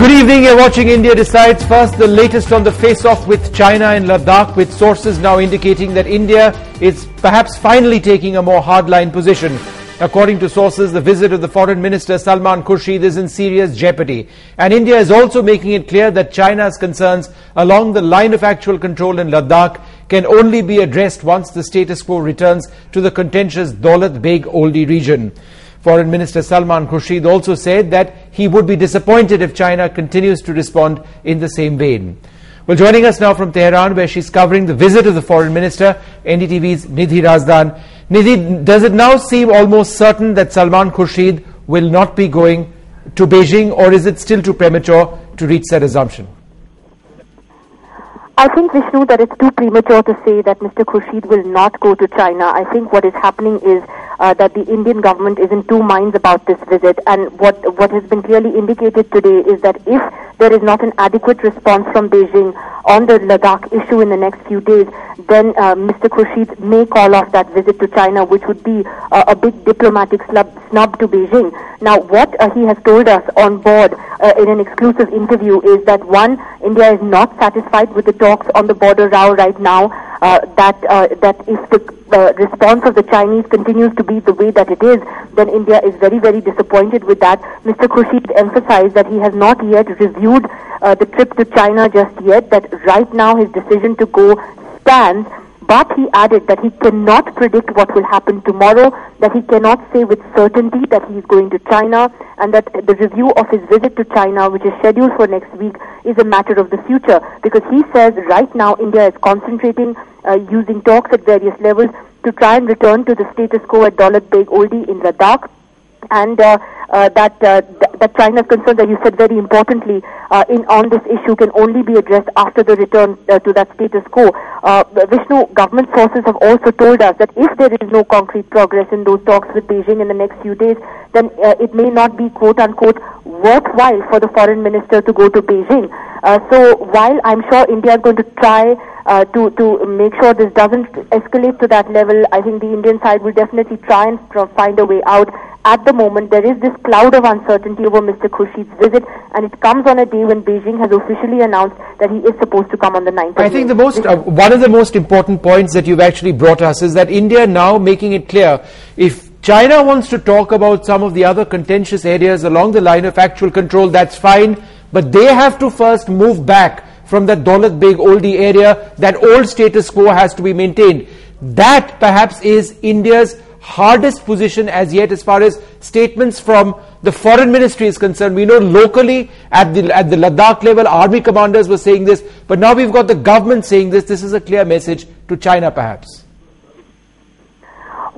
Good evening. You're watching India Decides. First, the latest on the face-off with China in Ladakh, with sources now indicating that India is perhaps finally taking a more hardline position. According to sources, the visit of the foreign minister Salman Khurshid is in serious jeopardy. And India is also making it clear that China's concerns along the line of actual control in Ladakh can only be addressed once the status quo returns to the contentious Daulat Beg Oldi region. Foreign Minister Salman Khurshid also said that he would be disappointed if China continues to respond in the same vein. Well, joining us now from Tehran, where she's covering the visit of the Foreign Minister, NDTV's Nidhi Razdan. Nidhi, does it now seem almost certain that Salman Khurshid will not be going to Beijing, or is it still too premature to reach that assumption? I think, Vishnu, that it's too premature to say that Mr. Khurshid will not go to China. I think what is happening is uh, that the Indian government is in two minds about this visit. And what, what has been clearly indicated today is that if there is not an adequate response from Beijing on the Ladakh issue in the next few days, then uh, Mr. Khurshid may call off that visit to China, which would be uh, a big diplomatic snub, snub to Beijing. Now, what uh, he has told us on board uh, in an exclusive interview is that one, India is not satisfied with the talks on the border row right now. Uh, that uh, that if the response of the Chinese continues to be the way that it is, then India is very very disappointed with that. Mr. Khurshid emphasized that he has not yet reviewed the trip to China just yet. That right now his decision to go stands but he added that he cannot predict what will happen tomorrow, that he cannot say with certainty that he is going to China, and that the review of his visit to China, which is scheduled for next week, is a matter of the future. Because he says right now India is concentrating uh, using talks at various levels to try and return to the status quo at Daulat Beg Oldi in Ladakh and uh, that uh, th- that China's concern that you said very importantly uh, in on this issue can only be addressed after the return uh, to that status quo. Uh, Vishnu, government sources have also told us that if there is no concrete progress in those talks with Beijing in the next few days, then it may not be quote unquote worthwhile for the foreign minister to go to Beijing. so while I'm sure India is going to try uh, to to make sure this doesn't escalate to that level. I think the Indian side will definitely try and find a way out. At the moment, there is this cloud of uncertainty over Mr. Khurshid's visit, and it comes on a day when Beijing has officially announced that he is supposed to come on the 9th. I think the most uh, one of the most important points that you've actually brought us is that India now making it clear if China wants to talk about some of the other contentious areas along the line of actual control, that's fine, but they have to first move back from that Daulat Beg Oldi area, that old status quo has to be maintained. That perhaps is India's hardest position as yet as far as statements from the foreign ministry is concerned. We know locally at the, at the Ladakh level, army commanders were saying this, but now we've got the government saying this. This is a clear message to China perhaps.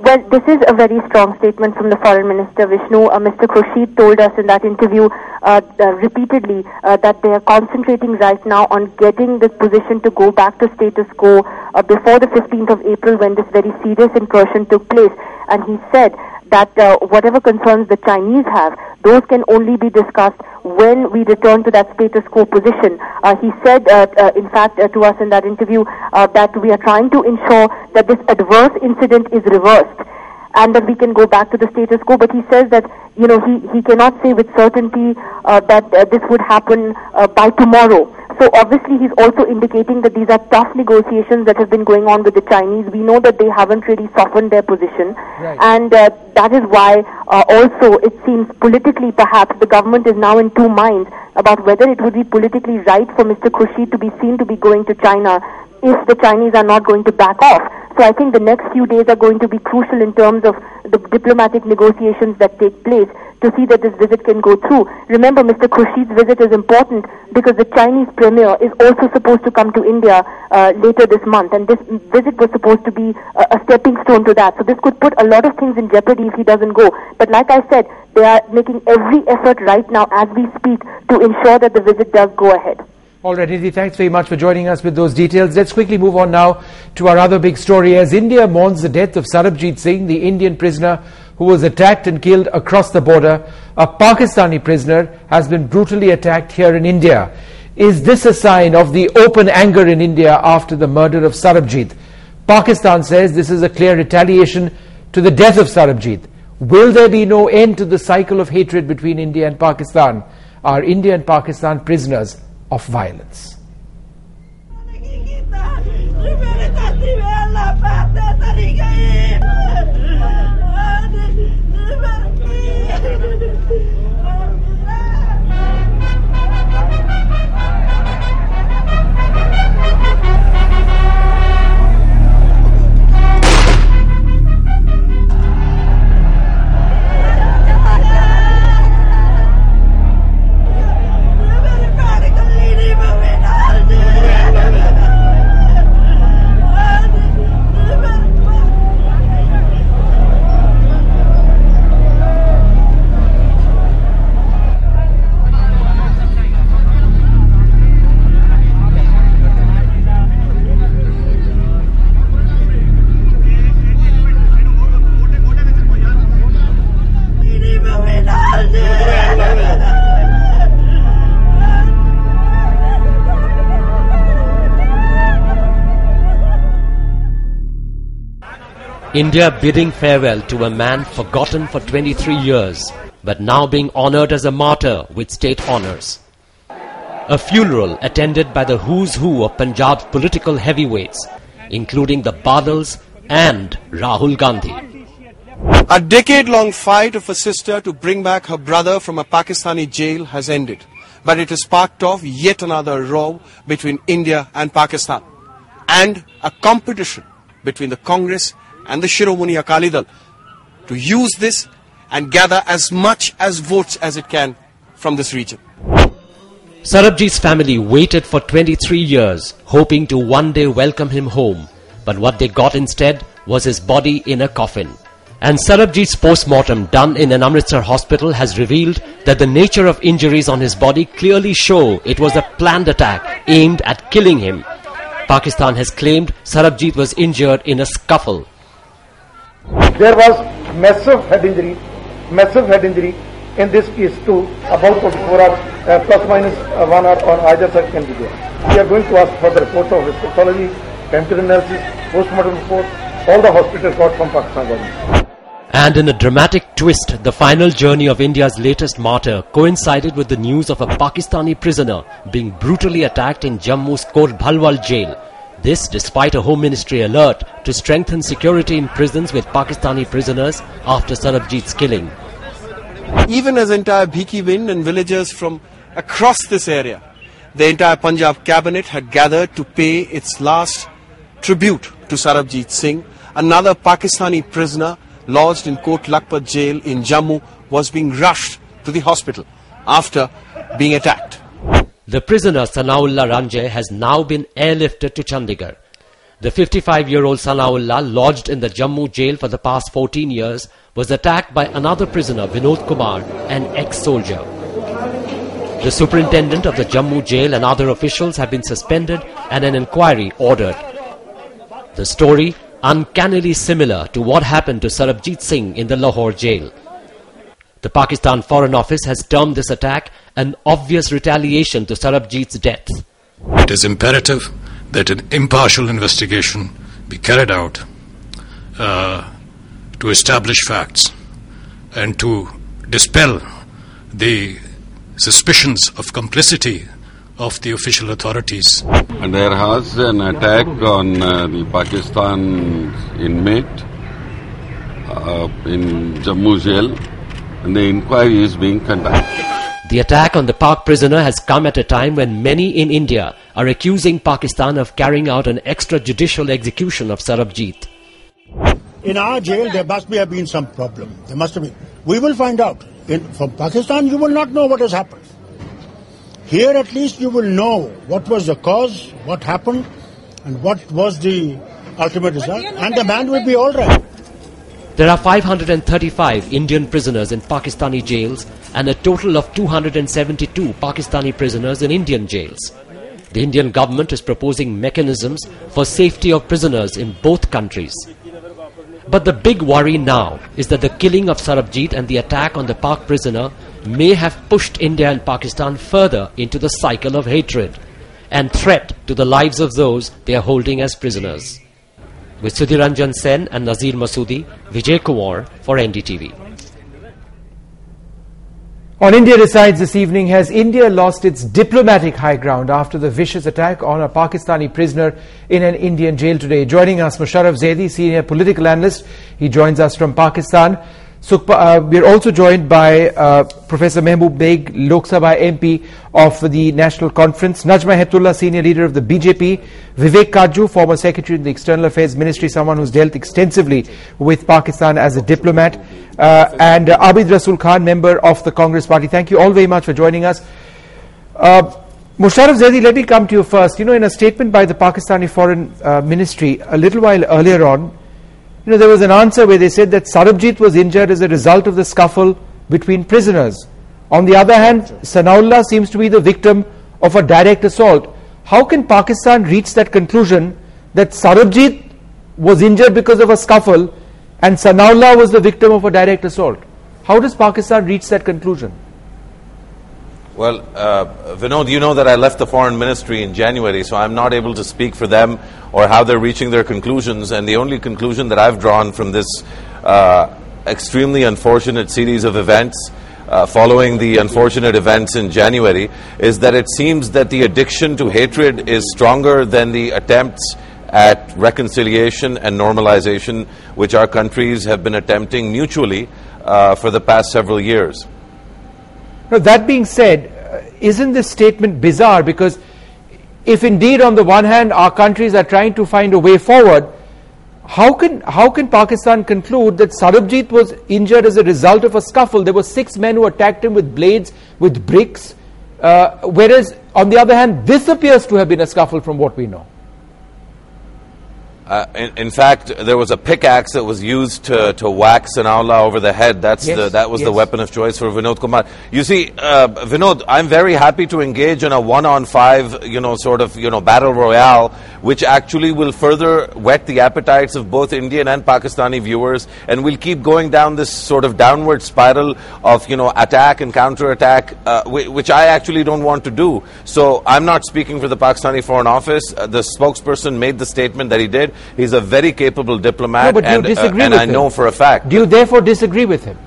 Well, this is a very strong statement from the foreign minister, Vishnu. Uh, Mr. Khurshid told us in that interview uh, uh, repeatedly uh, that they are concentrating right now on getting this position to go back to status quo uh, before the 15th of April when this very serious incursion took place. And he said that uh, whatever concerns the Chinese have, those can only be discussed when we return to that status quo position. Uh, he said, uh, uh, in fact, uh, to us in that interview, uh, that we are trying to ensure that this adverse incident is reversed and that we can go back to the status quo. But he says that you know he, he cannot say with certainty uh, that uh, this would happen uh, by tomorrow. So obviously he's also indicating that these are tough negotiations that have been going on with the Chinese. We know that they haven't really softened their position, right. and uh, that is why uh, also it seems politically perhaps the government is now in two minds about whether it would be politically right for Mr. Khurshid to be seen to be going to China if the Chinese are not going to back off. So I think the next few days are going to be crucial in terms of the diplomatic negotiations that take place to see that this visit can go through. Remember, Mr. Khurshid's visit is important because the Chinese premier is also supposed to come to India uh, later this month, and this visit was supposed to be a, a stepping stone to that. So this could put a lot of things in jeopardy if he doesn't go. But like I said, they are making every effort right now as we speak to ensure that the visit does go ahead. All right, Nidhi, thanks very much for joining us with those details. Let's quickly move on now to our other big story. As India mourns the death of Sarabjit Singh, the Indian prisoner who was attacked and killed across the border, a Pakistani prisoner has been brutally attacked here in India. Is this a sign of the open anger in India after the murder of Sarabjit? Pakistan says this is a clear retaliation to the death of Sarabjit. Will there be no end to the cycle of hatred between India and Pakistan? are India and Pakistan prisoners of violence. India bidding farewell to a man forgotten for 23 years, but now being honored as a martyr with state honors. A funeral attended by the who's who of Punjab's political heavyweights, including the Badals and Rahul Gandhi. A decade long fight of a sister to bring back her brother from a Pakistani jail has ended, but it has sparked off yet another row between India and Pakistan, and a competition between the Congress and the Shiromani Akali Dal to use this and gather as much as votes as it can from this region. Sarabjit's family waited for 23 years, hoping to one day welcome him home. But what they got instead was his body in a coffin. And Sarabjit's post-mortem done in an Amritsar hospital has revealed that the nature of injuries on his body clearly show it was a planned attack aimed at killing him. Pakistan has claimed Sarabjit was injured in a scuffle. There was massive head injury, massive head injury in this case too, about 24 hours, uh, plus minus uh, 1 hour on either side can be there. We are going to ask for the reports of histology, chemical analysis, post-mortem report, all the hospitals got from Pakistan government. And in a dramatic twist, the final journey of India's latest martyr coincided with the news of a Pakistani prisoner being brutally attacked in Jammu's Kot Bhalwal jail. This despite a Home Ministry alert to strengthen security in prisons with Pakistani prisoners after Sarabjit's killing. Even as entire Bhiki Wind and villagers from across this area, the entire Punjab cabinet had gathered to pay its last tribute to Sarabjit Singh, another Pakistani prisoner lodged in Kot Lakhpat jail in Jammu was being rushed to the hospital after being attacked. The prisoner Sanaullah Ranjay has now been airlifted to Chandigarh. The 55-year-old Sanaullah, lodged in the Jammu jail for the past 14 years, was attacked by another prisoner, Vinod Kumar, an ex-soldier. The superintendent of the Jammu jail and other officials have been suspended and an inquiry ordered. The story uncannily similar to what happened to Sarabjit Singh in the Lahore jail. The Pakistan Foreign Office has termed this attack an obvious retaliation to Sarabjit's death. It is imperative that an impartial investigation be carried out uh, to establish facts and to dispel the suspicions of complicity of the official authorities. And there has an attack on uh, the Pakistan inmate uh, in Jammu jail and the inquiry is being conducted. The attack on the Pak prisoner has come at a time when many in India are accusing Pakistan of carrying out an extrajudicial execution of Sarabjit. In our jail, there must be, have been some problem. There must have been. We will find out. In, from Pakistan, you will not know what has happened. Here, at least, you will know what was the cause, what happened, and what was the ultimate result, and the man will be all right. There are 535 Indian prisoners in Pakistani jails and a total of 272 Pakistani prisoners in Indian jails. The Indian government is proposing mechanisms for safety of prisoners in both countries. But the big worry now is that the killing of Sarabjit and the attack on the Pak prisoner may have pushed India and Pakistan further into the cycle of hatred and threat to the lives of those they are holding as prisoners. With Sudhiranjan Sen and Nazir Masoodi, Vijay Kumar for NDTV. On India Decides this evening, has India lost its diplomatic high ground after the vicious attack on a Pakistani prisoner in an Indian jail today? Joining us, Musharraf Zaidi, senior political analyst. He joins us from Pakistan. So, uh, we're also joined by uh, Professor Mehboob Beg, Lok Sabha MP of the National Conference, Najma Heptullah, senior leader of the BJP, Vivek Katju, former secretary in the External Affairs Ministry, someone who's dealt extensively with Pakistan as a diplomat, uh, and Abid Rasul Khan, member of the Congress Party. Thank you all very much for joining us. Uh, Musharraf Zaidi, let me come to you first. You know, in a statement by the Pakistani Foreign uh, Ministry a little while earlier on, you know, there was an answer where they said that Sarabjit was injured as a result of the scuffle between prisoners. On the other hand, Sanaullah seems to be the victim of a direct assault. How can Pakistan reach that conclusion that Sarabjit was injured because of a scuffle and Sanaullah was the victim of a direct assault? How does Pakistan reach that conclusion? Well, uh, Vinod, you know that I left the foreign ministry in January, so I'm not able to speak for them or how they're reaching their conclusions. And the only conclusion that I've drawn from this uh, extremely unfortunate series of events, uh, following the unfortunate events in January, is that it seems that the addiction to hatred is stronger than the attempts at reconciliation and normalization, which our countries have been attempting mutually uh, for the past several years. Now, that being said, uh, isn't this statement bizarre? Because if indeed, on the one hand, our countries are trying to find a way forward, how can, how can Pakistan conclude that Sarabjit was injured as a result of a scuffle? There were six men who attacked him with blades, with bricks, uh, whereas, on the other hand, this appears to have been a scuffle from what we know. Uh, in, in, fact, there was a pickaxe that was used to, to whack Sanaullah over the head. That's yes, the, that was yes. the weapon of choice for Vinod Kumar. You see, uh, Vinod, I'm very happy to engage in a one-on-five, you know, sort of, you know, battle royale, which actually will further whet the appetites of both Indian and Pakistani viewers, and we'll keep going down this sort of downward spiral of, you know, attack and counter-attack, uh, which I actually don't want to do. So I'm not speaking for the Pakistani Foreign Office. Uh, the spokesperson made the statement that he did. He's a very capable diplomat, no, but and, you disagree uh, and with I him. know for a fact. Do you therefore disagree with him?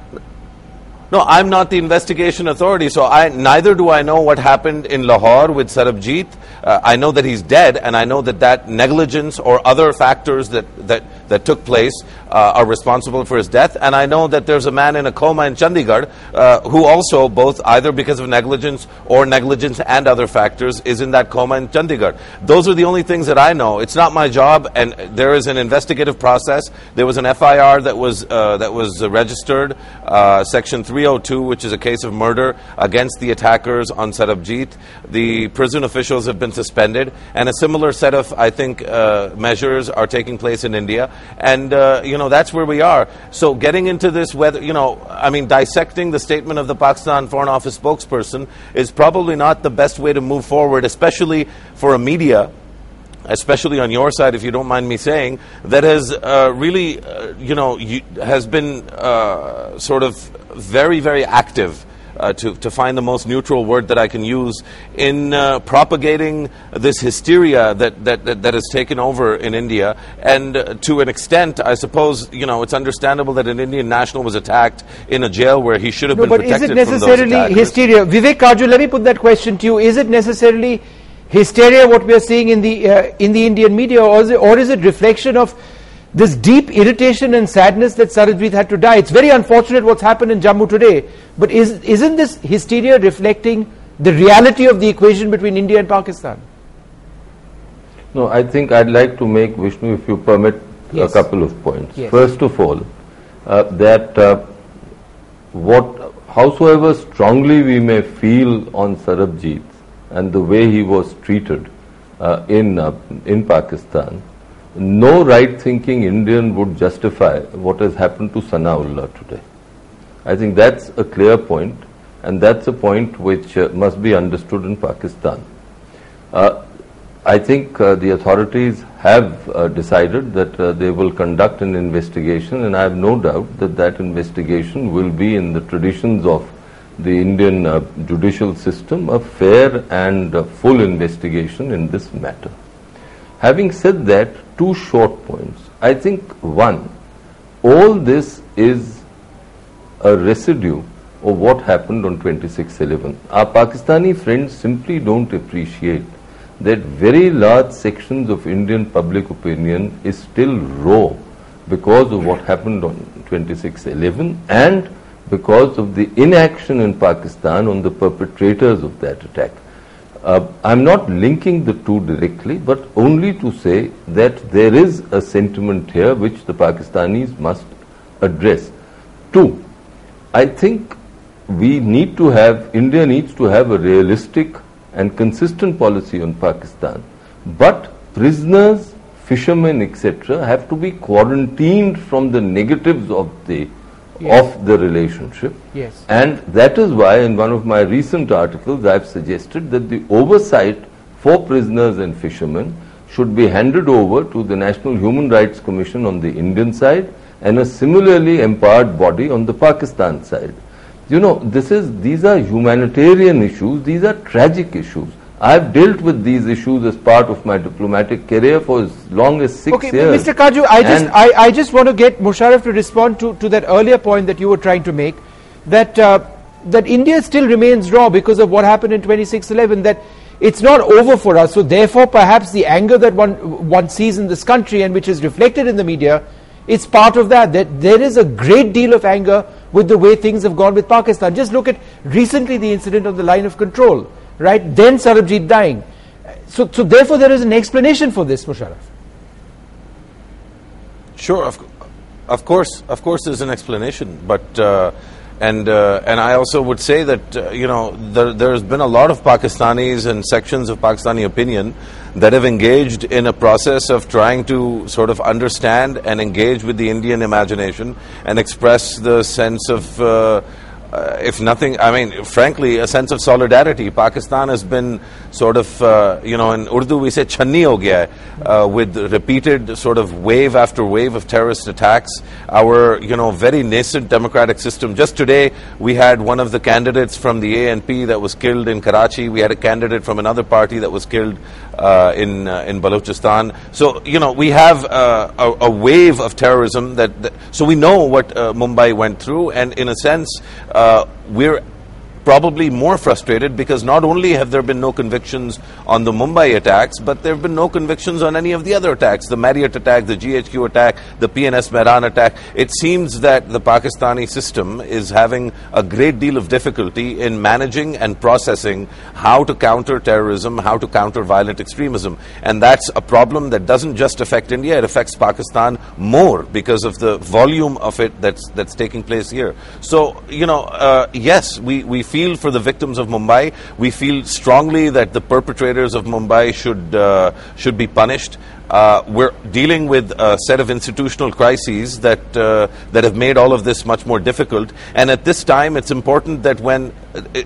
No, I'm not the investigation authority, so I neither do I know what happened in Lahore with Sarabjit. Uh, I know that he's dead, and I know that that negligence or other factors that that that took place uh, are responsible for his death. And I know that there's a man in a coma in Chandigarh uh, who also, both either because of negligence or negligence and other factors, is in that coma in Chandigarh. Those are the only things that I know. It's not my job, and there is an investigative process. There was an FIR that was uh, that was registered, uh, Section 302, which is a case of murder against the attackers on Sarabjit. The prison officials have been suspended, and a similar set of, I think, uh, measures are taking place in India. And, uh, you know, that's where we are. So getting into this, whether, you know, I mean, dissecting the statement of the Pakistan Foreign Office spokesperson is probably not the best way to move forward, especially for a media especially on your side, if you don't mind me saying, that has uh, really, uh, you know, has been uh, sort of very, very active uh, to, to find the most neutral word that I can use, in uh, propagating this hysteria that, that, that, that, has taken over in India. And uh, to an extent, I suppose, you know, it's understandable that an Indian national was attacked in a jail where he should have no, been but protected is it necessarily hysteria? Vivek Katju, let me put that question to you. Is it necessarily hysteria what we are seeing in the, uh, in the Indian media, or is, it, or is it reflection of this deep irritation and sadness that Sarabjit had to die. It's very unfortunate what's happened in Jammu today, but is, isn't this hysteria reflecting the reality of the equation between India and Pakistan? No, I think I'd like to make, Vishnu, if you permit, yes. a couple of points. Yes. First of all, uh, that uh, what, howsoever strongly we may feel on Sarabjit and the way he was treated uh, in, uh, in Pakistan, no right-thinking Indian would justify what has happened to Sanaullah today. I think that's a clear point, and that's a point which uh, must be understood in Pakistan. Uh, I think uh, the authorities have uh, decided that uh, they will conduct an investigation, and I have no doubt that that investigation will be in the traditions of the Indian uh, judicial system, a fair and full investigation in this matter. Having said that, two short points. I think one, all this is a residue of what happened on 26/11. Our Pakistani friends simply don't appreciate that very large sections of Indian public opinion is still raw because of what happened on 26/11 and because of the inaction in Pakistan on the perpetrators of that attack. Uh, I'm not linking the two directly, but only to say that there is a sentiment here which the Pakistanis must address. Two, I think we need to have, India needs to have a realistic and consistent policy on Pakistan. But prisoners, fishermen, etc., have to be quarantined from the negatives of the yes. of the relationship. Yes. And that is why, in one of my recent articles, I have suggested that the oversight for prisoners and fishermen should be handed over to the National Human Rights Commission on the Indian side and a similarly empowered body on the Pakistan side. You know, this is, these are humanitarian issues, these are tragic issues. I've dealt with these issues as part of my diplomatic career for as long as six okay, years. Mr. Katju, I just, I, I, just want to get Musharraf to respond to, to that earlier point that you were trying to make, that, uh, that India still remains raw because of what happened in 2611, that it's not over for us. So therefore, perhaps the anger that one, one sees in this country and which is reflected in the media is part of that, that there is a great deal of anger with the way things have gone with Pakistan. Just look at recently the incident on the line of control right? Then Sarabjit dying. So, so therefore there is an explanation for this, Musharraf. Sure, of, of course, of course there's an explanation, but uh, and uh, and I also would say that uh, you know there, there's been a lot of Pakistanis and sections of Pakistani opinion that have engaged in a process of trying to sort of understand and engage with the Indian imagination and express the sense of uh, Uh, if nothing, I mean, frankly, a sense of solidarity. Pakistan has been sort of, uh, you know, in Urdu we say channi ho gaya, uh, with repeated sort of wave after wave of terrorist attacks. Our, you know, very nascent democratic system. Just today, we had one of the candidates from the ANP that was killed in Karachi. We had a candidate from another party that was killed uh, in uh, in Balochistan. So, you know, we have uh, a, a, wave of terrorism that, that, so we know what Mumbai went through, and in a sense, uh, we're probably more frustrated because not only have there been no convictions on the Mumbai attacks, but there have been no convictions on any of the other attacks the Marriott attack, the GHQ attack, the PNS Mehran attack. It seems that the Pakistani system is having a great deal of difficulty in managing and processing how to counter terrorism, how to counter violent extremism. And that's a problem that doesn't just affect India, it affects Pakistan more because of the volume of it that's, that's taking place here. So, you know, uh, yes, we, we feel feel for the victims of Mumbai. We feel strongly that the perpetrators of Mumbai should uh, should be punished. Uh, we're dealing with a set of institutional crises that uh, that have made all of this much more difficult. And at this time, it's important that when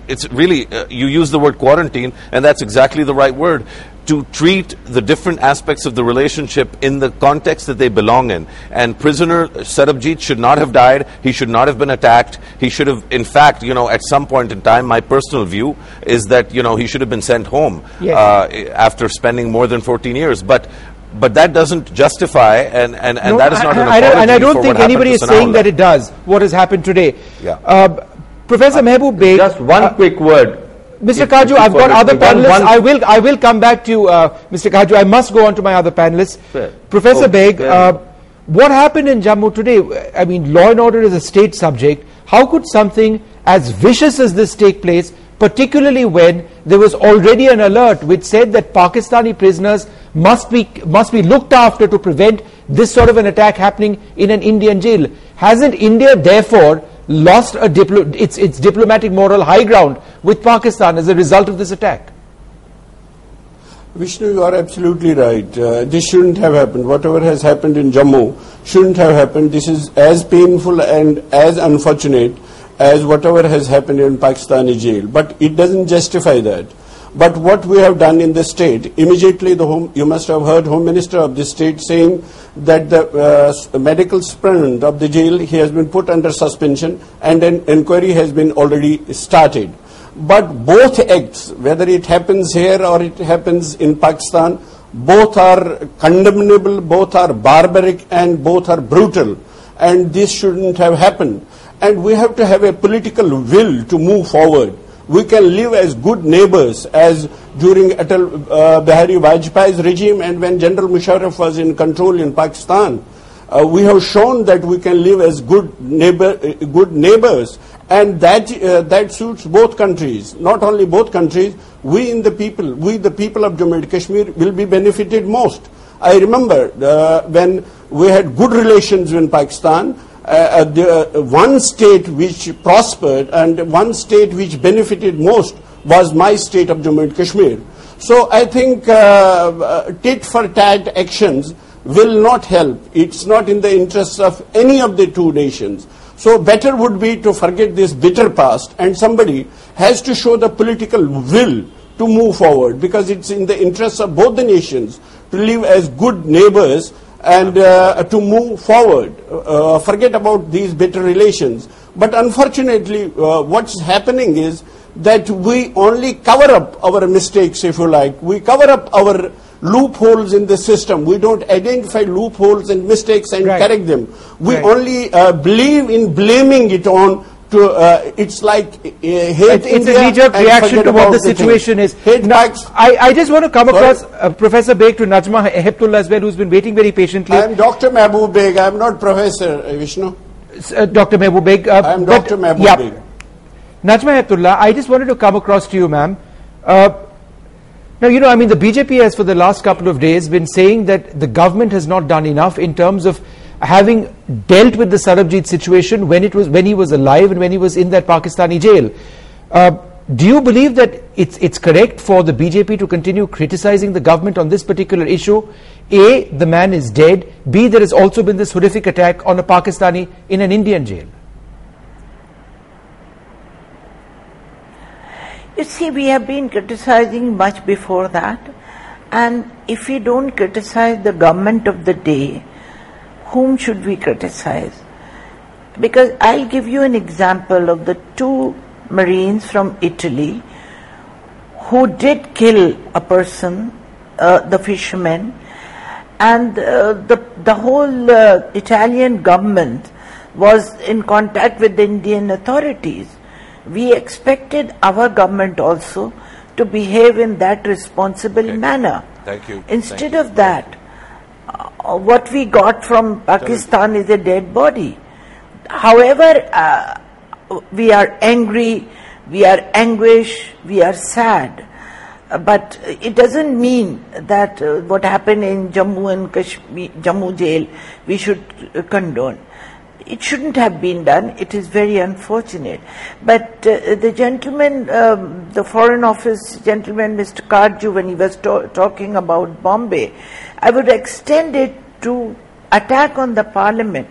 it's really uh, you use the word quarantine, and that's exactly the right word to treat the different aspects of the relationship in the context that they belong in. And prisoner Sarabjit should not have died. He should not have been attacked. He should have, in fact, you know, at some point in time, my personal view is that, you know, he should have been sent home yes. uh, after spending more than 14 years. But but that doesn't justify, and, and, and no, that is not I, an apology I, And I don't think anybody is saying that it does, what has happened today. Yeah. Uh, Professor uh, Mehboob Beg. Just one uh, quick word. Mr. Katju, I've got other panelists. I will I will come back to you, uh, Mr. Katju. I must go on to my other panelists. Fair. Professor Beg, uh, what happened in Jammu today? I mean, law and order is a state subject. How could something as vicious as this take place, particularly when there was already an alert which said that Pakistani prisoners must be must be looked after to prevent this sort of an attack happening in an Indian jail? Hasn't India therefore lost its, its diplomatic moral high ground with Pakistan as a result of this attack. Vishnu, you are absolutely right. Uh, this shouldn't have happened. Whatever has happened in Jammu shouldn't have happened. This is as painful and as unfortunate as whatever has happened in Pakistani jail. But it doesn't justify that. But what we have done in the state, immediately the home, you must have heard Home Minister of the state saying that the uh, medical superintendent of the jail, he has been put under suspension and an inquiry has been already started. But both acts, whether it happens here or it happens in Pakistan, both are condemnable, both are barbaric and both are brutal. And this shouldn't have happened. and we have to have a political will to move forward. We can live as good neighbors as during Atal uh, Bihari Vajpayee's regime and when General Musharraf was in control in Pakistan. Uh, we have shown that we can live as good neighbor, uh, good neighbors, and that uh, that suits both countries. Not only both countries, we in the people, we the people of Jammu and Kashmir will be benefited most. I remember uh, when we had good relations with Pakistan. Uh, uh, the, one state which prospered and one state which benefited most was my state of Jammu and Kashmir. So I think tit for tat actions will not help. It's not in the interests of any of the two nations. So better would be to forget this bitter past and somebody has to show the political will to move forward because it's in the interests of both the nations to live as good neighbors and uh, to move forward. Uh, forget about these bitter relations. But unfortunately, uh, what's happening is that we only cover up our mistakes, if you like. We cover up our loopholes in the system. We don't identify loopholes and mistakes and right. correct them. We right. only uh, believe in blaming it on to, uh, it's like uh, hate it's, a knee-jerk reaction to what the situation is. Now, I, I, just want to come Sorry? across uh, Professor Beg to Najma Heptullah as well, who's been waiting very patiently. I'm Dr. Mehboob Beg. I'm not Professor uh, Vishnu. Uh, Dr. Mehboob Beg. Uh, I'm Dr. Mehboob yeah. Beg. Najma Heptullah, I just wanted to come across to you, ma'am. Now, you know, I mean, the BJP has for the last couple of days been saying that the government has not done enough in terms of having dealt with the Sarabjit situation when it was when he was alive and when he was in that Pakistani jail. Uh, do you believe that it's it's correct for the BJP to continue criticizing the government on this particular issue? A, the man is dead. B, there has also been this horrific attack on a Pakistani in an Indian jail. You see, we have been criticizing much before that, and if we don't criticize the government of the day, whom should we criticize? Because I'll give you an example of the two Marines from Italy who did kill a person, uh, the fisherman, and uh, the, the whole uh, Italian government was in contact with the Indian authorities we expected our government also to behave in that responsible okay. manner. Thank you. Instead Thank you. of that, what we got from Pakistan is a dead body. However, uh, we are angry, we are anguish, we are sad. Uh, but it doesn't mean that uh, what happened in Jammu and Kashmir, Jammu jail, we should uh, condone it shouldn't have been done. It is very unfortunate. But uh, the gentleman, um, the Foreign Office gentleman, Mr. Katju, when he was to- talking about Bombay, I would extend it to attack on the parliament,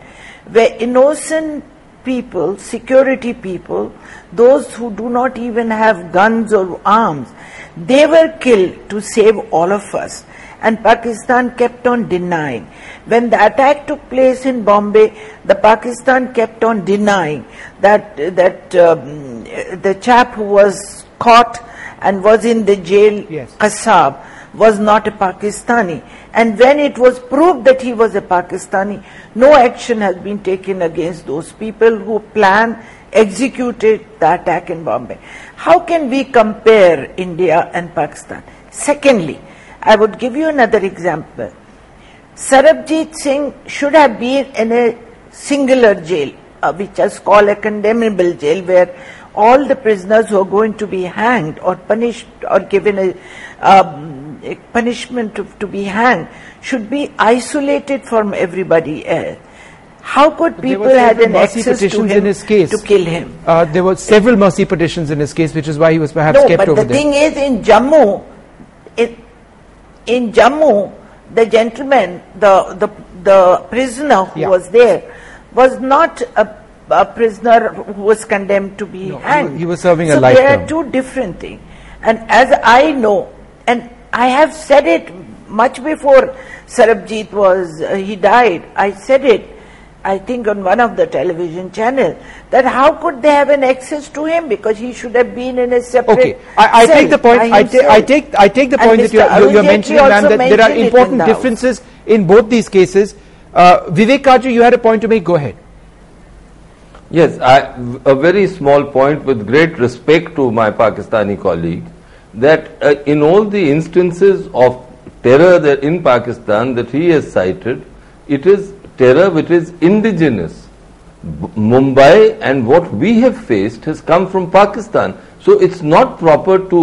where innocent people, security people, those who do not even have guns or arms, they were killed to save all of us and Pakistan kept on denying. When the attack took place in Bombay, the Pakistan kept on denying that that um, the chap who was caught and was in the jail, yes. Kasab, was not a Pakistani. And when it was proved that he was a Pakistani, no action has been taken against those people who planned, executed the attack in Bombay. How can we compare India and Pakistan? Secondly, I would give you another example. Sarabjit Singh should have been in a singular jail, uh, which is called a condemnable jail, where all the prisoners who are going to be hanged or punished or given a, um, a punishment to, to, be hanged should be isolated from everybody else. How could but people have an access to him in his case. to kill him? Uh, there were several mercy petitions in his case, which is why he was perhaps no, kept over there. No, but the thing is, in Jammu, it, in Jammu, the gentleman, the, the, the prisoner who yeah. was there, was not a, a, prisoner who was condemned to be no, hanged. He was serving so a life there are two different things. And as I know, and I have said it much before Sarabjit was, uh, he died, I said it, I think on one of the television channels, that how could they have an access to him because he should have been in a separate. Okay, I, I take the point. I, ta- I, take I take the point that you're, you're mentioning, ma'am, that there are important differences in both these cases. Uh, Vivek Katju, you had a point to make. Go ahead. Yes, I, a very small point with great respect to my Pakistani colleague that uh, in all the instances of terror that in Pakistan that he has cited, it is terror which is indigenous. B- Mumbai and what we have faced has come from Pakistan. So it's not proper to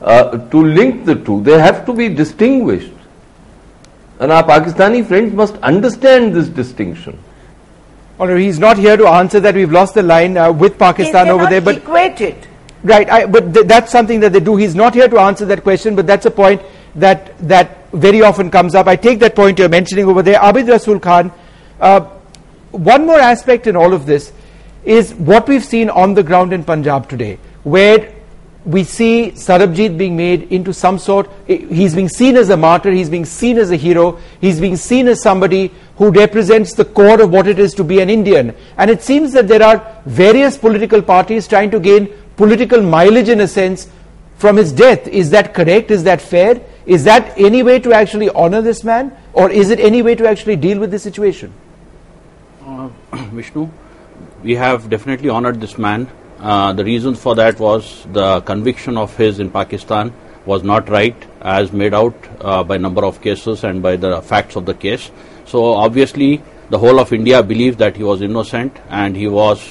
uh, to link the two. They have to be distinguished. And our Pakistani friends must understand this distinction. Honour, he's not here to answer that. We've lost the line uh, with Pakistan over there. cannot But equate it. Right, I, but th- that's something that they do. He's not here to answer that question, but that's a point that that very often comes up. I take that point you're mentioning over there. Abid Rasul Khan, uh, one more aspect in all of this is what we've seen on the ground in Punjab today, where we see Sarabjit being made into some sort, he's being seen as a martyr, he's being seen as a hero, he's being seen as somebody who represents the core of what it is to be an Indian. And it seems that there are various political parties trying to gain political mileage in a sense from his death. Is that correct? Is that fair? Is that any way to actually honor this man? Or is it any way to actually deal with this situation? Uh, Vishnu, we have definitely honored this man. Uh, the reason for that was the conviction of his in Pakistan was not right as made out uh, by number of cases and by the facts of the case. So obviously the whole of India believed that he was innocent and he was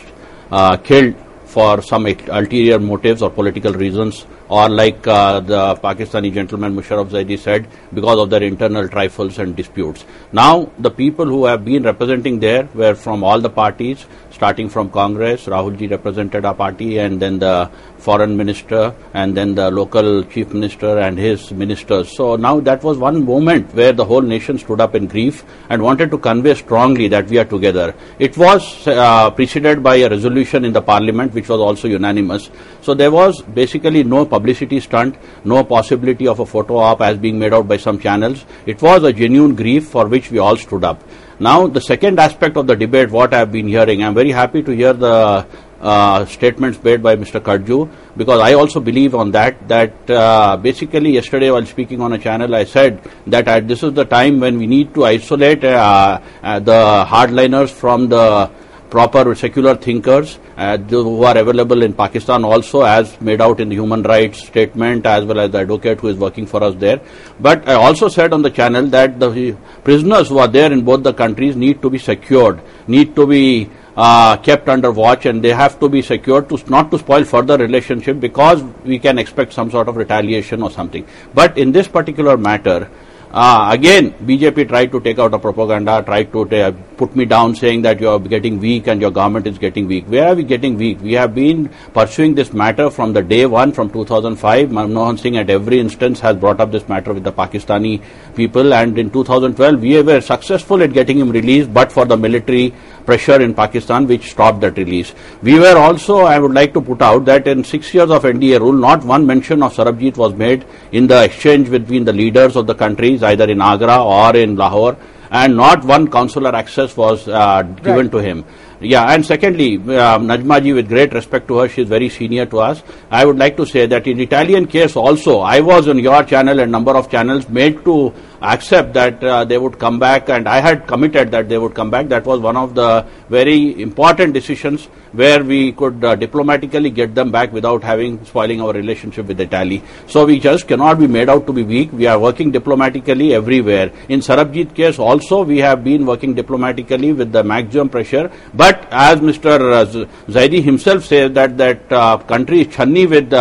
uh, killed for some ulterior motives or political reasons or like uh, the Pakistani gentleman Musharraf Zaidi said, because of their internal trifles and disputes. Now, the people who have been representing there were from all the parties, starting from Congress, Rahulji represented our party, and then the foreign minister, and then the local chief minister and his ministers. So now that was one moment where the whole nation stood up in grief and wanted to convey strongly that we are together. It was uh, preceded by a resolution in the parliament, which was also unanimous. So there was basically no publicity stunt, no possibility of a photo op as being made out by some channels. It was a genuine grief for which we all stood up. Now, the second aspect of the debate, what I have been hearing, I am very happy to hear the uh, statements made by Mr. Katju because I also believe on that. That uh, basically, yesterday while speaking on a channel, I said that uh, this is the time when we need to isolate uh, uh, the hardliners from the proper secular thinkers uh, who are available in Pakistan also as made out in the human rights statement as well as the advocate who is working for us there. But I also said on the channel that the prisoners who are there in both the countries need to be secured, need to be uh, kept under watch and they have to be secured to not to spoil further relationship because we can expect some sort of retaliation or something. But in this particular matter, uh, again, BJP tried to take out a propaganda, tried to put me down saying that you are getting weak and your government is getting weak. Where are we getting weak? We have been pursuing this matter from the day one, from 2005. Manmohan Singh at every instance has brought up this matter with the Pakistani people and in 2012 we were successful at getting him released but for the military pressure in Pakistan which stopped that release. We were also, I would like to put out that in six years of NDA rule, not one mention of Sarabjit was made in the exchange between the leaders of the countries, either in Agra or in Lahore, and not one consular access was uh, given right. to him. Yeah, and secondly, uh, Najma with great respect to her, she is very senior to us. I would like to say that in Italian case also, I was on your channel and number of channels made to accept that uh, they would come back and I had committed that they would come back. That was one of the very important decisions where we could uh, diplomatically get them back without having spoiling our relationship with Italy. So we just cannot be made out to be weak. We are working diplomatically everywhere. In Sarabjit case also we have been working diplomatically with the maximum pressure. But as Mr. Uh, Zaidi himself says that that uh, country is chunny with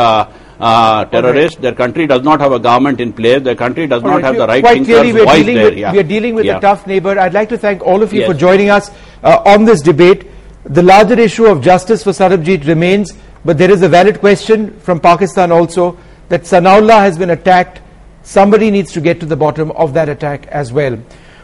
uh, terrorists. Their country does not have a government in place. Their country does not have the right Quite clearly, we're dealing, with, yeah. we're dealing with yeah. a tough neighbor. I'd like to thank all of you yes. for joining us uh, on this debate. The larger issue of justice for Sarabjit remains, but there is a valid question from Pakistan also that Sanaullah has been attacked. Somebody needs to get to the bottom of that attack as well.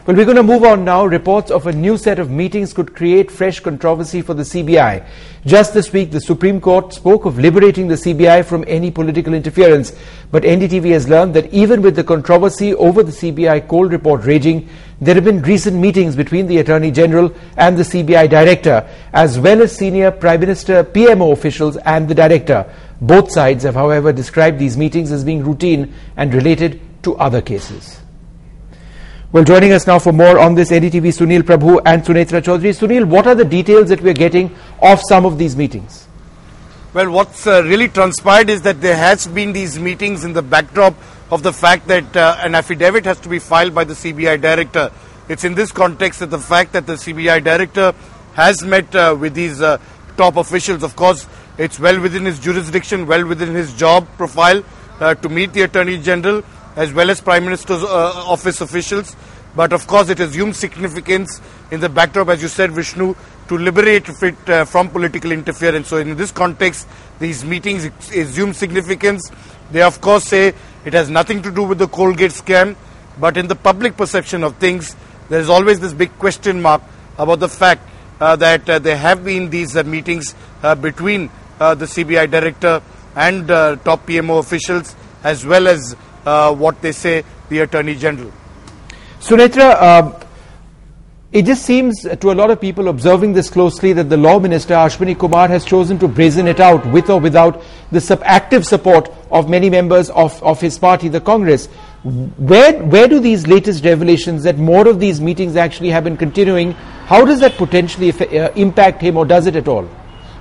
Well, we're going to move on now. Reports of a new set of meetings could create fresh controversy for the CBI. Just this week, the Supreme Court spoke of liberating the CBI from any political interference. But NDTV has learned that even with the controversy over the CBI coal report raging, there have been recent meetings between the Attorney General and the CBI Director, as well as senior Prime Minister PMO officials and the Director. Both sides have, however, described these meetings as being routine and related to other cases. Well, joining us now for more on this, NDTV Sunil Prabhu and Sunetra Choudhury. Sunil, what are the details that we're getting of some of these meetings? Well, what's uh, really transpired is that there has been these meetings in the backdrop of the fact that uh, an affidavit has to be filed by the CBI director. It's in this context that the fact that the CBI director has met uh, with these uh, top officials, of course, it's well within his jurisdiction, well within his job profile uh, to meet the Attorney General as well as Prime Minister's uh, office officials. But of course, it assumes significance in the backdrop, as you said, Vishnu, to liberate it uh, from political interference. So, in this context, these meetings assume significance. They, of course, say it has nothing to do with the Coalgate scam, but in the public perception of things, there is always this big question mark about the fact uh, that uh, there have been these uh, meetings uh, between uh, the CBI director and uh, top PMO officials, as well as what they say the Attorney General. Sunetra, um, it just seems to a lot of people observing this closely that the law minister Ashwini Kumar has chosen to brazen it out with or without the sub- active support of many members of, of his party, the Congress. Where, where do these latest revelations that more of these meetings actually have been continuing, how does that potentially uh, impact him or does it at all?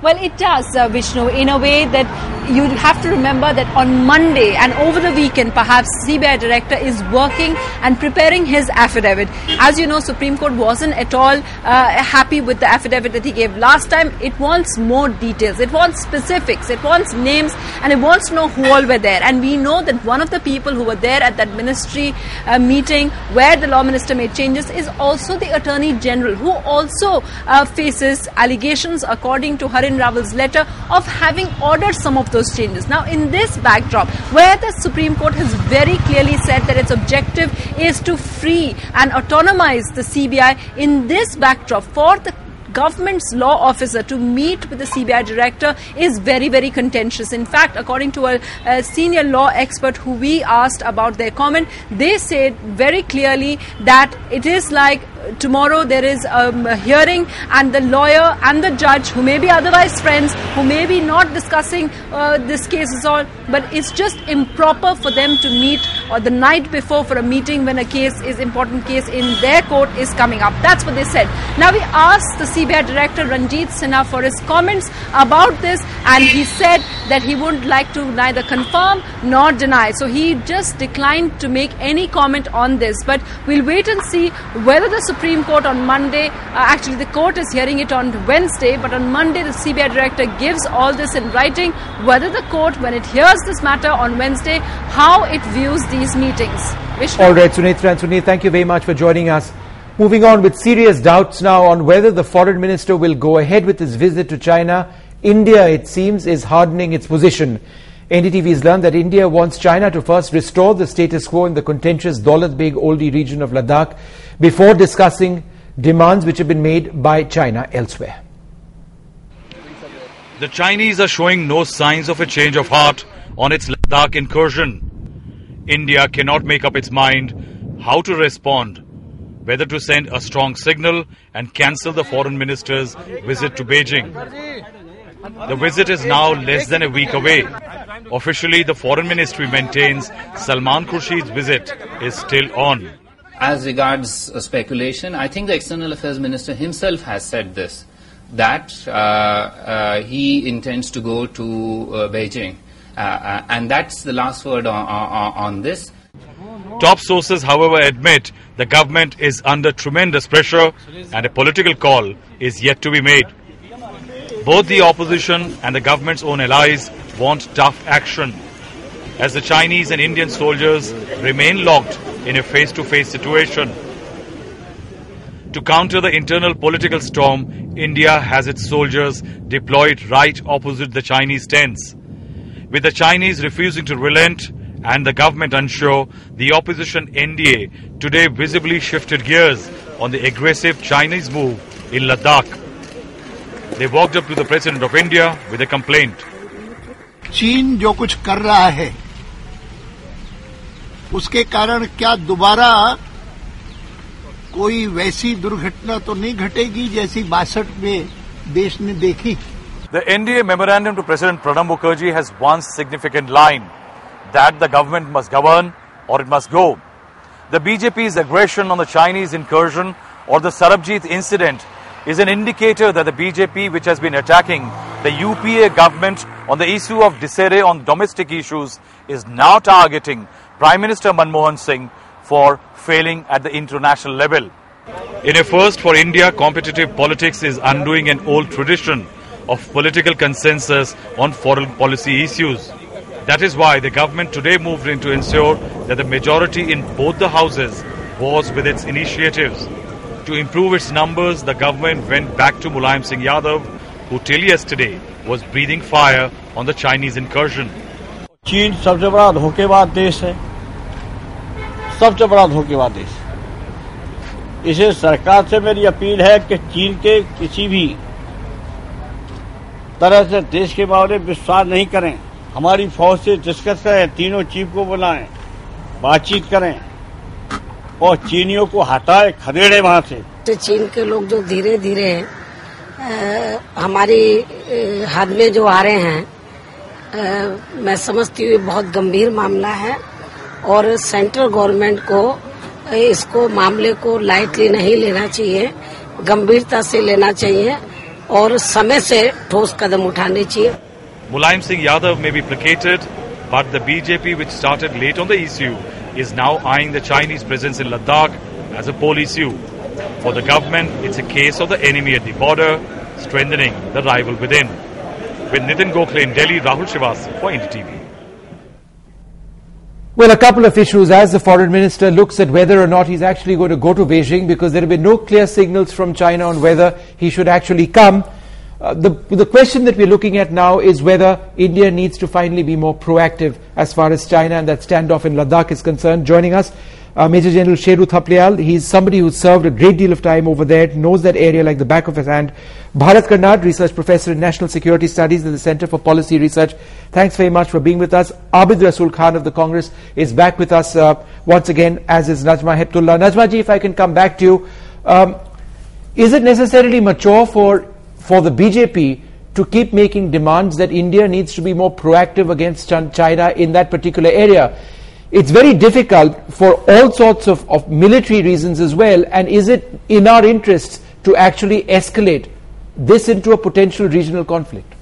Well, it does, uh, Vishnu, in a way that you have to remember that on Monday and over the weekend, perhaps CBI director is working and preparing his affidavit. As you know, Supreme Court wasn't at all uh, happy with the affidavit that he gave last time. It wants more details. It wants specifics. It wants names, and it wants to know who all were there. And we know that one of the people who were there at that ministry uh, meeting where the law minister made changes is also the Attorney General, who also uh, faces allegations, according to Harin Raval's letter of having ordered some of those changes. Now, in this backdrop, where the Supreme Court has very clearly said that its objective is to free and autonomize the CBI, in this backdrop, for the government's law officer to meet with the CBI director is very, very contentious. In fact, according to a, a, senior law expert who we asked about their comment, they said very clearly that it is like tomorrow there is um, a hearing and the lawyer and the judge who may be otherwise friends who may be not discussing uh, this case at all but it's just improper for them to meet or the night before for a meeting when a case is important case in their court is coming up that's what they said now we asked the CBI director Ranjit Sinha for his comments about this and he said that he wouldn't like to neither confirm nor deny so he just declined to make any comment on this but we'll wait and see whether the Supreme Court on Monday. Uh, actually, the court is hearing it on Wednesday, but on Monday, the CBI director gives all this in writing. Whether the court, when it hears this matter on Wednesday, how it views these meetings. Vishnu? All right, Sunetra and Sunil, thank you very much for joining us. Moving on with serious doubts now on whether the foreign minister will go ahead with his visit to China. India, it seems, is hardening its position. NDTV has learned that India wants China to first restore the status quo in the contentious Daulat Beg Oldi region of Ladakh before discussing demands which have been made by China elsewhere. The Chinese are showing no signs of a change of heart on its Ladakh incursion. India cannot make up its mind how to respond, whether to send a strong signal and cancel the foreign minister's visit to Beijing. The visit is now less than a week away. Officially, the foreign ministry maintains Salman Khurshid's visit is still on. As regards uh, speculation, I think the external affairs minister himself has said this that uh, uh, he intends to go to uh, Beijing. Uh, uh, and that's the last word on, on, on this. Top sources, however, admit the government is under tremendous pressure and a political call is yet to be made. Both the opposition and the government's own allies want tough action as the Chinese and Indian soldiers remain locked in a face-to-face situation. To counter the internal political storm, India has its soldiers deployed right opposite the Chinese tents. With the Chinese refusing to relent and the government unsure, the opposition NDA today visibly shifted gears on the aggressive Chinese move in Ladakh. They walked up to the President of India with a complaint. चीन जो कुछ कर रहा है उसके कारण क्या दोबारा कोई वैसी दुर्घटना तो नहीं घटेगी जैसी बासठ में देश ने देखी The NDA memorandum to President Pranab Mukherjee has one significant line that the government must govern or it must go. the BJP's aggression on the Chinese incursion or the Sarabjit incident is an indicator that the BJP, which has been attacking the UPA government on the issue of disarray on domestic issues, is now targeting Prime Minister Manmohan Singh for failing at the international level. In a first for India, competitive politics is undoing an old tradition of political consensus on foreign policy issues. That is why the government today moved in to ensure that the majority in both the houses was with its initiatives. To improve its numbers, the government went back to Mulayam Singh Yadav, who till yesterday was breathing fire on the Chinese incursion. चीन सबसे बड़ा धोखेबाज देश है सबसे बड़ा धोखेबाज देश इसे सरकार से मेरी अपील है कि चीन के किसी भी तरह से देश के बारे में विश्वास नहीं करें हमारी फौज से डिस्कस करें तीनों चीफ को बुलाएँ बातचीत करें और चीनियों को हटाए खदेड़े वहाँ से। तो चीन के लोग जो धीरे धीरे हमारी हद में जो आ रहे हैं आ, मैं समझती हूँ बहुत गंभीर मामला है और सेंट्रल गवर्नमेंट को इसको मामले को लाइटली नहीं लेना चाहिए गंभीरता से लेना चाहिए और समय से ठोस कदम उठाने चाहिए। Mulayam Singh Yadav may be placated, but the BJP, which started late on the issue, is now eyeing the Chinese presence in Ladakh as a poll issue. For the government, it's a case of the enemy at the border, strengthening the rival within. With Nitin Gokhale in Delhi, Rahul Srivastava for NDTV. Well, a couple of issues as the foreign minister looks at whether or not he's actually going to go to Beijing because there have been no clear signals from China on whether he should actually come. Uh, the, the question that we're looking at now is whether India needs to finally be more proactive as far as China and that standoff in Ladakh is concerned. Joining us, uh, Major General Sheru Thapliyal. He's somebody who's served a great deal of time over there, knows that area like the back of his hand. Bharat Karnad, Research Professor in National Security Studies at the Center for Policy Research. Thanks very much for being with us. Abid Rasul Khan of the Congress is back with us uh, once again, as is Najma Heptullah. Najma ji, if I can come back to you. Um, is it necessarily mature for, for the BJP to keep making demands that India needs to be more proactive against China in that particular area? it's very difficult for all sorts of, of military reasons as well. And is it in our interests to actually escalate this into a potential regional conflict?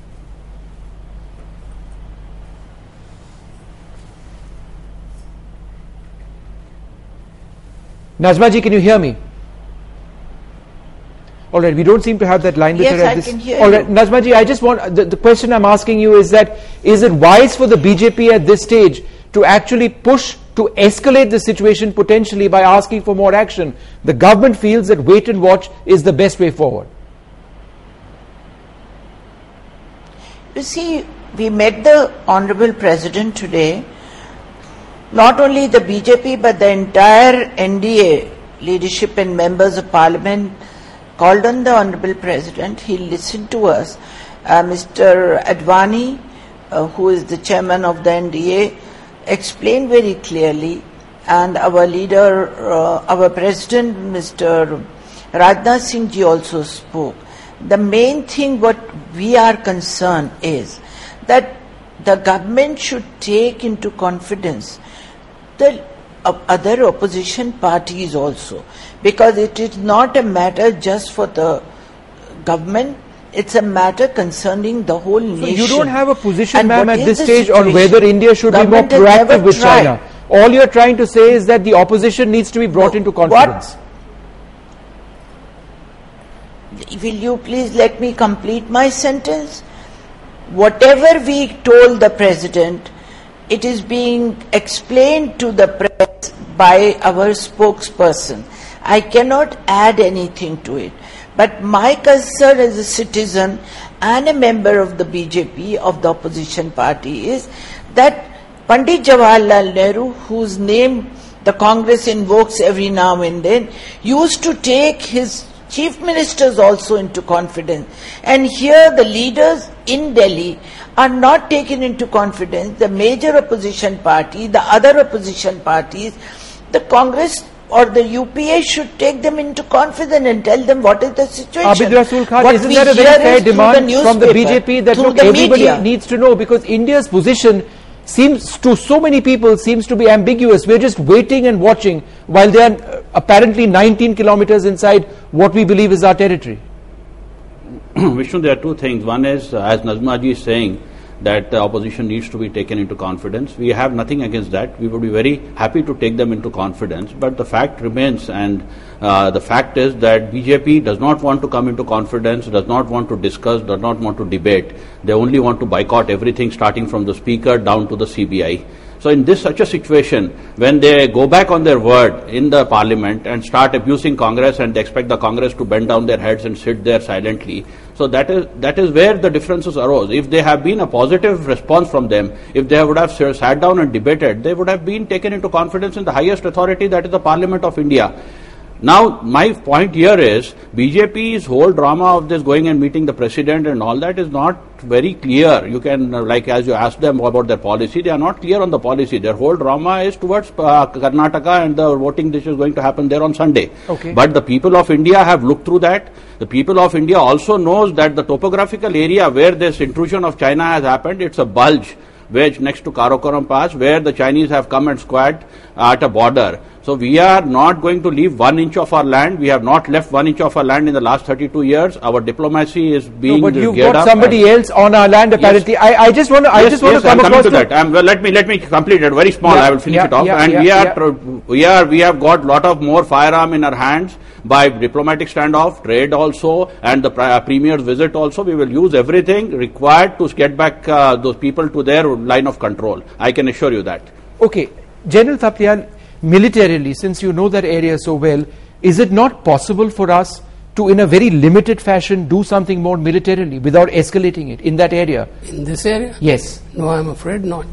Najma can you hear me? All right, we don't seem to have that line yes, at this. Can hear All right, Najma I just want the, the question I'm asking you is that is it wise for the BJP at this stage to actually push to escalate the situation potentially by asking for more action. The government feels that wait and watch is the best way forward. You see, we met the Honorable President today. Not only the BJP but the entire NDA leadership and members of parliament called on the Honorable President. He listened to us. Uh, Mr. Advani, uh, who is the chairman of the NDA, explained very clearly, and our leader, uh, our president, Mr. Rajnath Singh ji also spoke. The main thing what we are concerned is that the government should take into confidence the other opposition parties also, because it is not a matter just for the government, it's a matter concerning the whole so nation. You don't have a position, ma'am, at this stage on whether India should Government be more proactive with tried. China. All you're trying to say is that the opposition needs to be brought into confidence. What? Will you please let me complete my sentence? Whatever we told the president, it is being explained to the press by our spokesperson. I cannot add anything to it. But my concern as a citizen and a member of the BJP, of the opposition party, is that Pandit Jawaharlal Nehru, whose name the Congress invokes every now and then, used to take his chief ministers also into confidence. And here the leaders in Delhi are not taken into confidence. The major opposition party, the other opposition parties, the Congress or the UPA should take them into confidence and tell them what is the situation. Abid Rasul Khan, What isn't that a very fair demand the from the BJP that look, the everybody media. needs to know because India's position seems to so many people seems to be ambiguous. We're just waiting and watching while they are uh, apparently 19 kilometers inside what we believe is our territory. Vishnu, there are two things. One is, uh, as Nazmaji is saying, that the opposition needs to be taken into confidence. We have nothing against that. We would be very happy to take them into confidence. But the fact remains, and uh, the fact is that BJP does not want to come into confidence, does not want to discuss, does not want to debate. They only want to boycott everything, starting from the speaker down to the CBI. So in this such a situation, when they go back on their word in the parliament and start abusing Congress and they expect the Congress to bend down their heads and sit there silently, so that is that is where the differences arose. If there have been a positive response from them, if they would have sat down and debated, they would have been taken into confidence in the highest authority, that is the Parliament of India. Now, my point here is BJP's whole drama of this going and meeting the president and all that is not very clear. You can, like, as you ask them about their policy, they are not clear on the policy. Their whole drama is towards uh, Karnataka and the voting which is going to happen there on Sunday. Okay. But the people of India have looked through that. The people of India also knows that the topographical area where this intrusion of China has happened, it's a bulge which next to Karakoram Pass, where the Chinese have come and squat at a border. So we are not going to leave one inch of our land. We have not left one inch of our land in the last 32 years. Our diplomacy is being no, but you've geared got up somebody else on our land apparently. Yes. I, I just want to, I yes, just want yes, to come I'm across to that. I'm, well, let me let me complete it. Very small. Yeah, I will finish yeah, it off. yeah, and we are we are we have got lot of more firearm in our hands by diplomatic standoff, trade also, and the pri- uh, premier's visit also. We will use everything required to get back uh, those people to their line of control. I can assure you that. Okay, General Thapliyal, militarily, since you know that area so well, is it not possible for us to, in a very limited fashion, do something more militarily without escalating it in that area? In this area? Yes. No, I'm afraid not.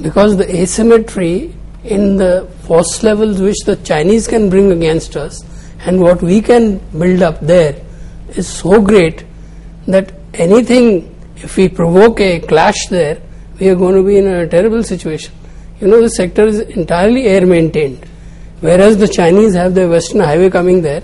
Because the asymmetry in the force levels which the Chinese can bring against us and what we can build up there is so great that anything, if we provoke a clash there, we are going to be in a terrible situation. You know, the sector is entirely air maintained. Whereas the Chinese have the western highway coming there,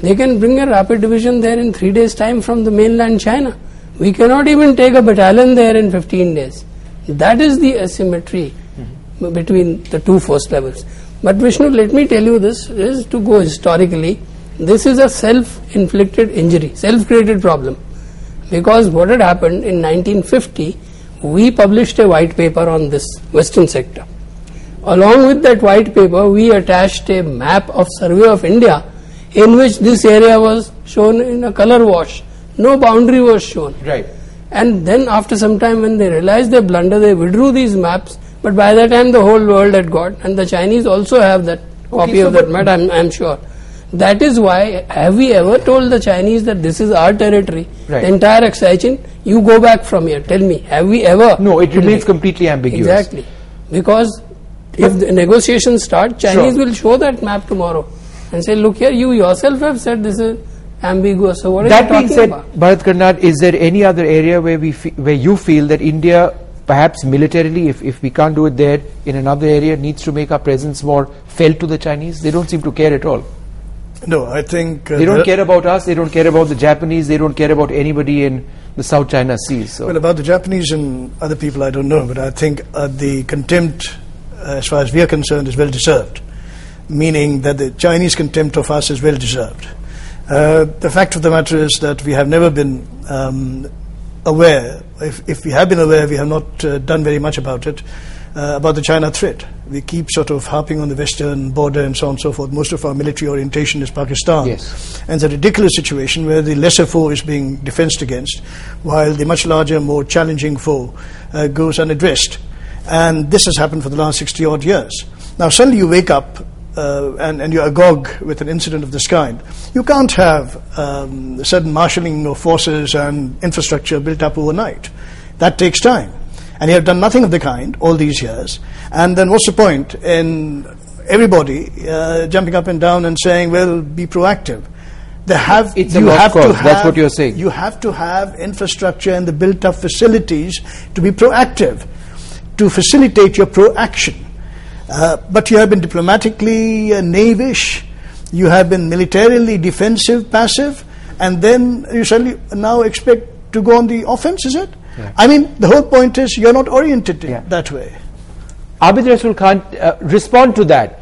they can bring a rapid division there in three days' time from the mainland China. We cannot even take a battalion there in 15 days. That is the asymmetry mm-hmm. between the two force levels. But Vishnu, let me tell you this is to go historically. This is a self-inflicted injury, self-created problem. Because what had happened in 1950, we published a white paper on this western sector. Along with that white paper, we attached a map of survey of India in which this area was shown in a color wash. No boundary was shown. Right. And then after some time when they realized their blunder, they withdrew these maps. But by that time the whole world had got, and the Chinese also have that copy so of that map, I'm, I'm sure. That is why, have we ever told the Chinese that this is our territory? Right. The entire excision, you go back from here, tell me, have we ever? No, it remains completely ambiguous. Exactly. Because if the negotiations start, Chinese Sure. will show that map tomorrow and say, look here, you yourself have said this is ambiguous. So what are That you being said, about? Bharat Karnad, is there any other area where we fe- where you feel that India, perhaps militarily, if, if we can't do it there, in another area, needs to make our presence more felt to the Chinese? They don't seem to care at all. No, I think uh, They don't care about us. They don't care about the Japanese. They don't care about anybody in the South China Sea. So. Well, about the Japanese and other people, I don't know, but I think uh, the contempt, uh, as far as we are concerned, is well deserved. Meaning that the Chinese contempt of us is well deserved. Uh, the fact of the matter is that we have never been um, aware. If, if we have been aware, we have not uh, done very much about it. Uh, about the China threat, we keep sort of harping on the western border and so on and so forth. Most of our military orientation is Pakistan. Yes. And it's a ridiculous situation where the lesser foe is being defensed against, while the much larger, more challenging foe uh, goes unaddressed. And this has happened for the last 60 odd years. Now, suddenly you wake up uh, and, and you're agog with an incident of this kind. You can't have um, sudden marshalling of forces and infrastructure built up overnight. That takes time. And you have done nothing of the kind all these years. And then what's the point in everybody uh, jumping up and down and saying, well, be proactive? They have, It's you have to have, That's what you're saying. You have to have infrastructure and the built up facilities to be proactive, to facilitate your proaction. Uh, but you have been diplomatically uh, knavish, you have been militarily defensive, passive, and then you suddenly now expect to go on the offense, is it? Yeah. I mean, the whole point is you're not oriented yeah. that way. Abid Rasul Khan uh, respond to that.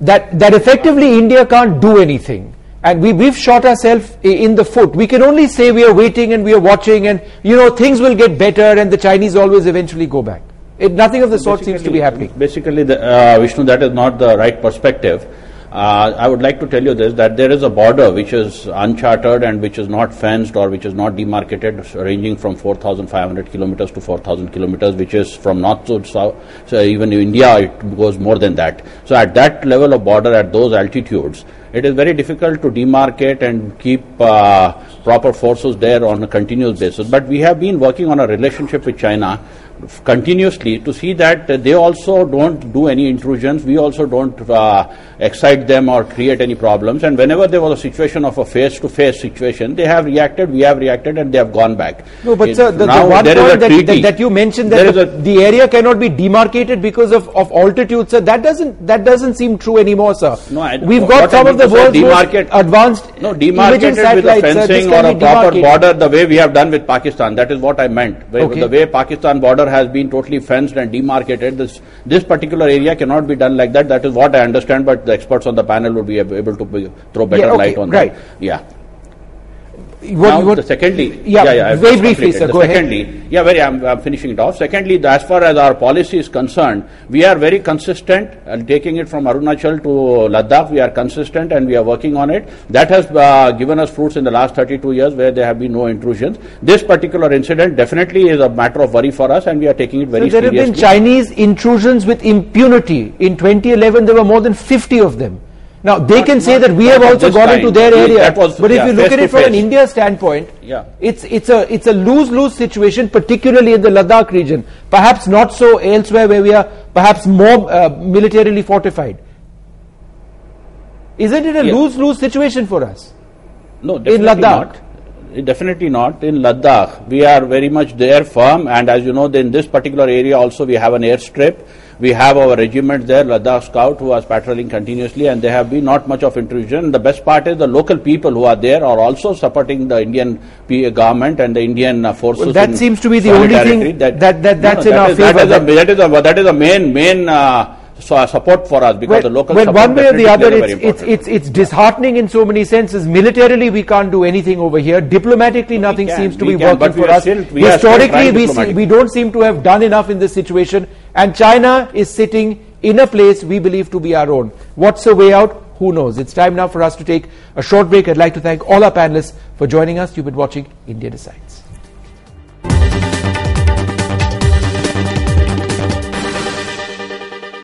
That that effectively India can't do anything, and we we've shot ourselves in the foot. We can only say we are waiting and we are watching, and you know things will get better, and the Chinese always eventually go back. It, nothing of the sort seems to be happening. Basically, the, uh, Vishnu, that is not the right perspective. Uh, I would like to tell you this that there is a border which is uncharted and which is not fenced or which is not demarcated, ranging from 4,500 kilometers to 4,000 kilometers, which is from north to south. So even in India, it goes more than that. So at that level of border, at those altitudes, it is very difficult to demarcate and keep uh, proper forces there on a continuous basis. But we have been working on a relationship with China continuously to see that they also don't do any intrusions, we also don't uh, excite them or create any problems. And whenever there was a situation of a face-to-face situation, they have reacted, we have reacted, and they have gone back. No, but it, sir, the, the one point that, that, that, you mentioned that the, the, area cannot be demarcated because of, of altitude, sir, that doesn't that doesn't seem true anymore, sir. No, I, we've got some of the world's most advanced no demarcated with a fencing or a proper border, the way we have done with Pakistan. That is what I meant. Okay. The way Pakistan border has been totally fenced and demarcated. This this particular area cannot be done like that. That is what I understand, but the experts on the panel would be able to be, throw better yeah, okay, light on right. that. Yeah. What, now, what, the secondly, yeah, yeah, yeah very briefly, sir. Go secondly, ahead. yeah, very. I'm, I'm, finishing it off. Secondly, as far as our policy is concerned, we are very consistent. And taking it from Arunachal to Ladakh, we are consistent and we are working on it. That has uh, given us fruits in the last 32 years, where there have been no intrusions. This particular incident definitely is a matter of worry for us, and we are taking it very so there seriously. There have been Chinese intrusions with impunity. In 2011, there were more than 50 of them. Now they not, can say that we have also gone into their area, was, but if yeah, you look at it from face. an India standpoint, yeah. it's it's a it's a lose-lose situation, particularly in the Ladakh region. Perhaps not so elsewhere where we are perhaps more uh, militarily fortified. Isn't it a yeah. lose-lose situation for us? No, in Ladakh. Not definitely not. In Ladakh, we are very much there firm, and as you know, in this particular area also we have an airstrip. We have our regiment there, Ladakh Scout, who are patrolling continuously, and there have been not much of intrusion. The best part is the local people who are there are also supporting the Indian government and the Indian uh, forces. Well, that seems to be the only thing that, that, that that's no, no, that in our favor. That that is a that is a main main. Uh, so uh, support for us because well, the local well, one way or the other, it's, it's, it's, it's, disheartening in so many senses. Militarily, we can't do anything over here. Diplomatically, no, nothing seems to be can, working for us. Still, Historically, we, see, we don't seem to have done enough in this situation. And China is sitting in a place we believe to be our own. What's the way out? Who knows? It's time now for us to take a short break. I'd like to thank all our panelists for joining us. You've been watching India Decides.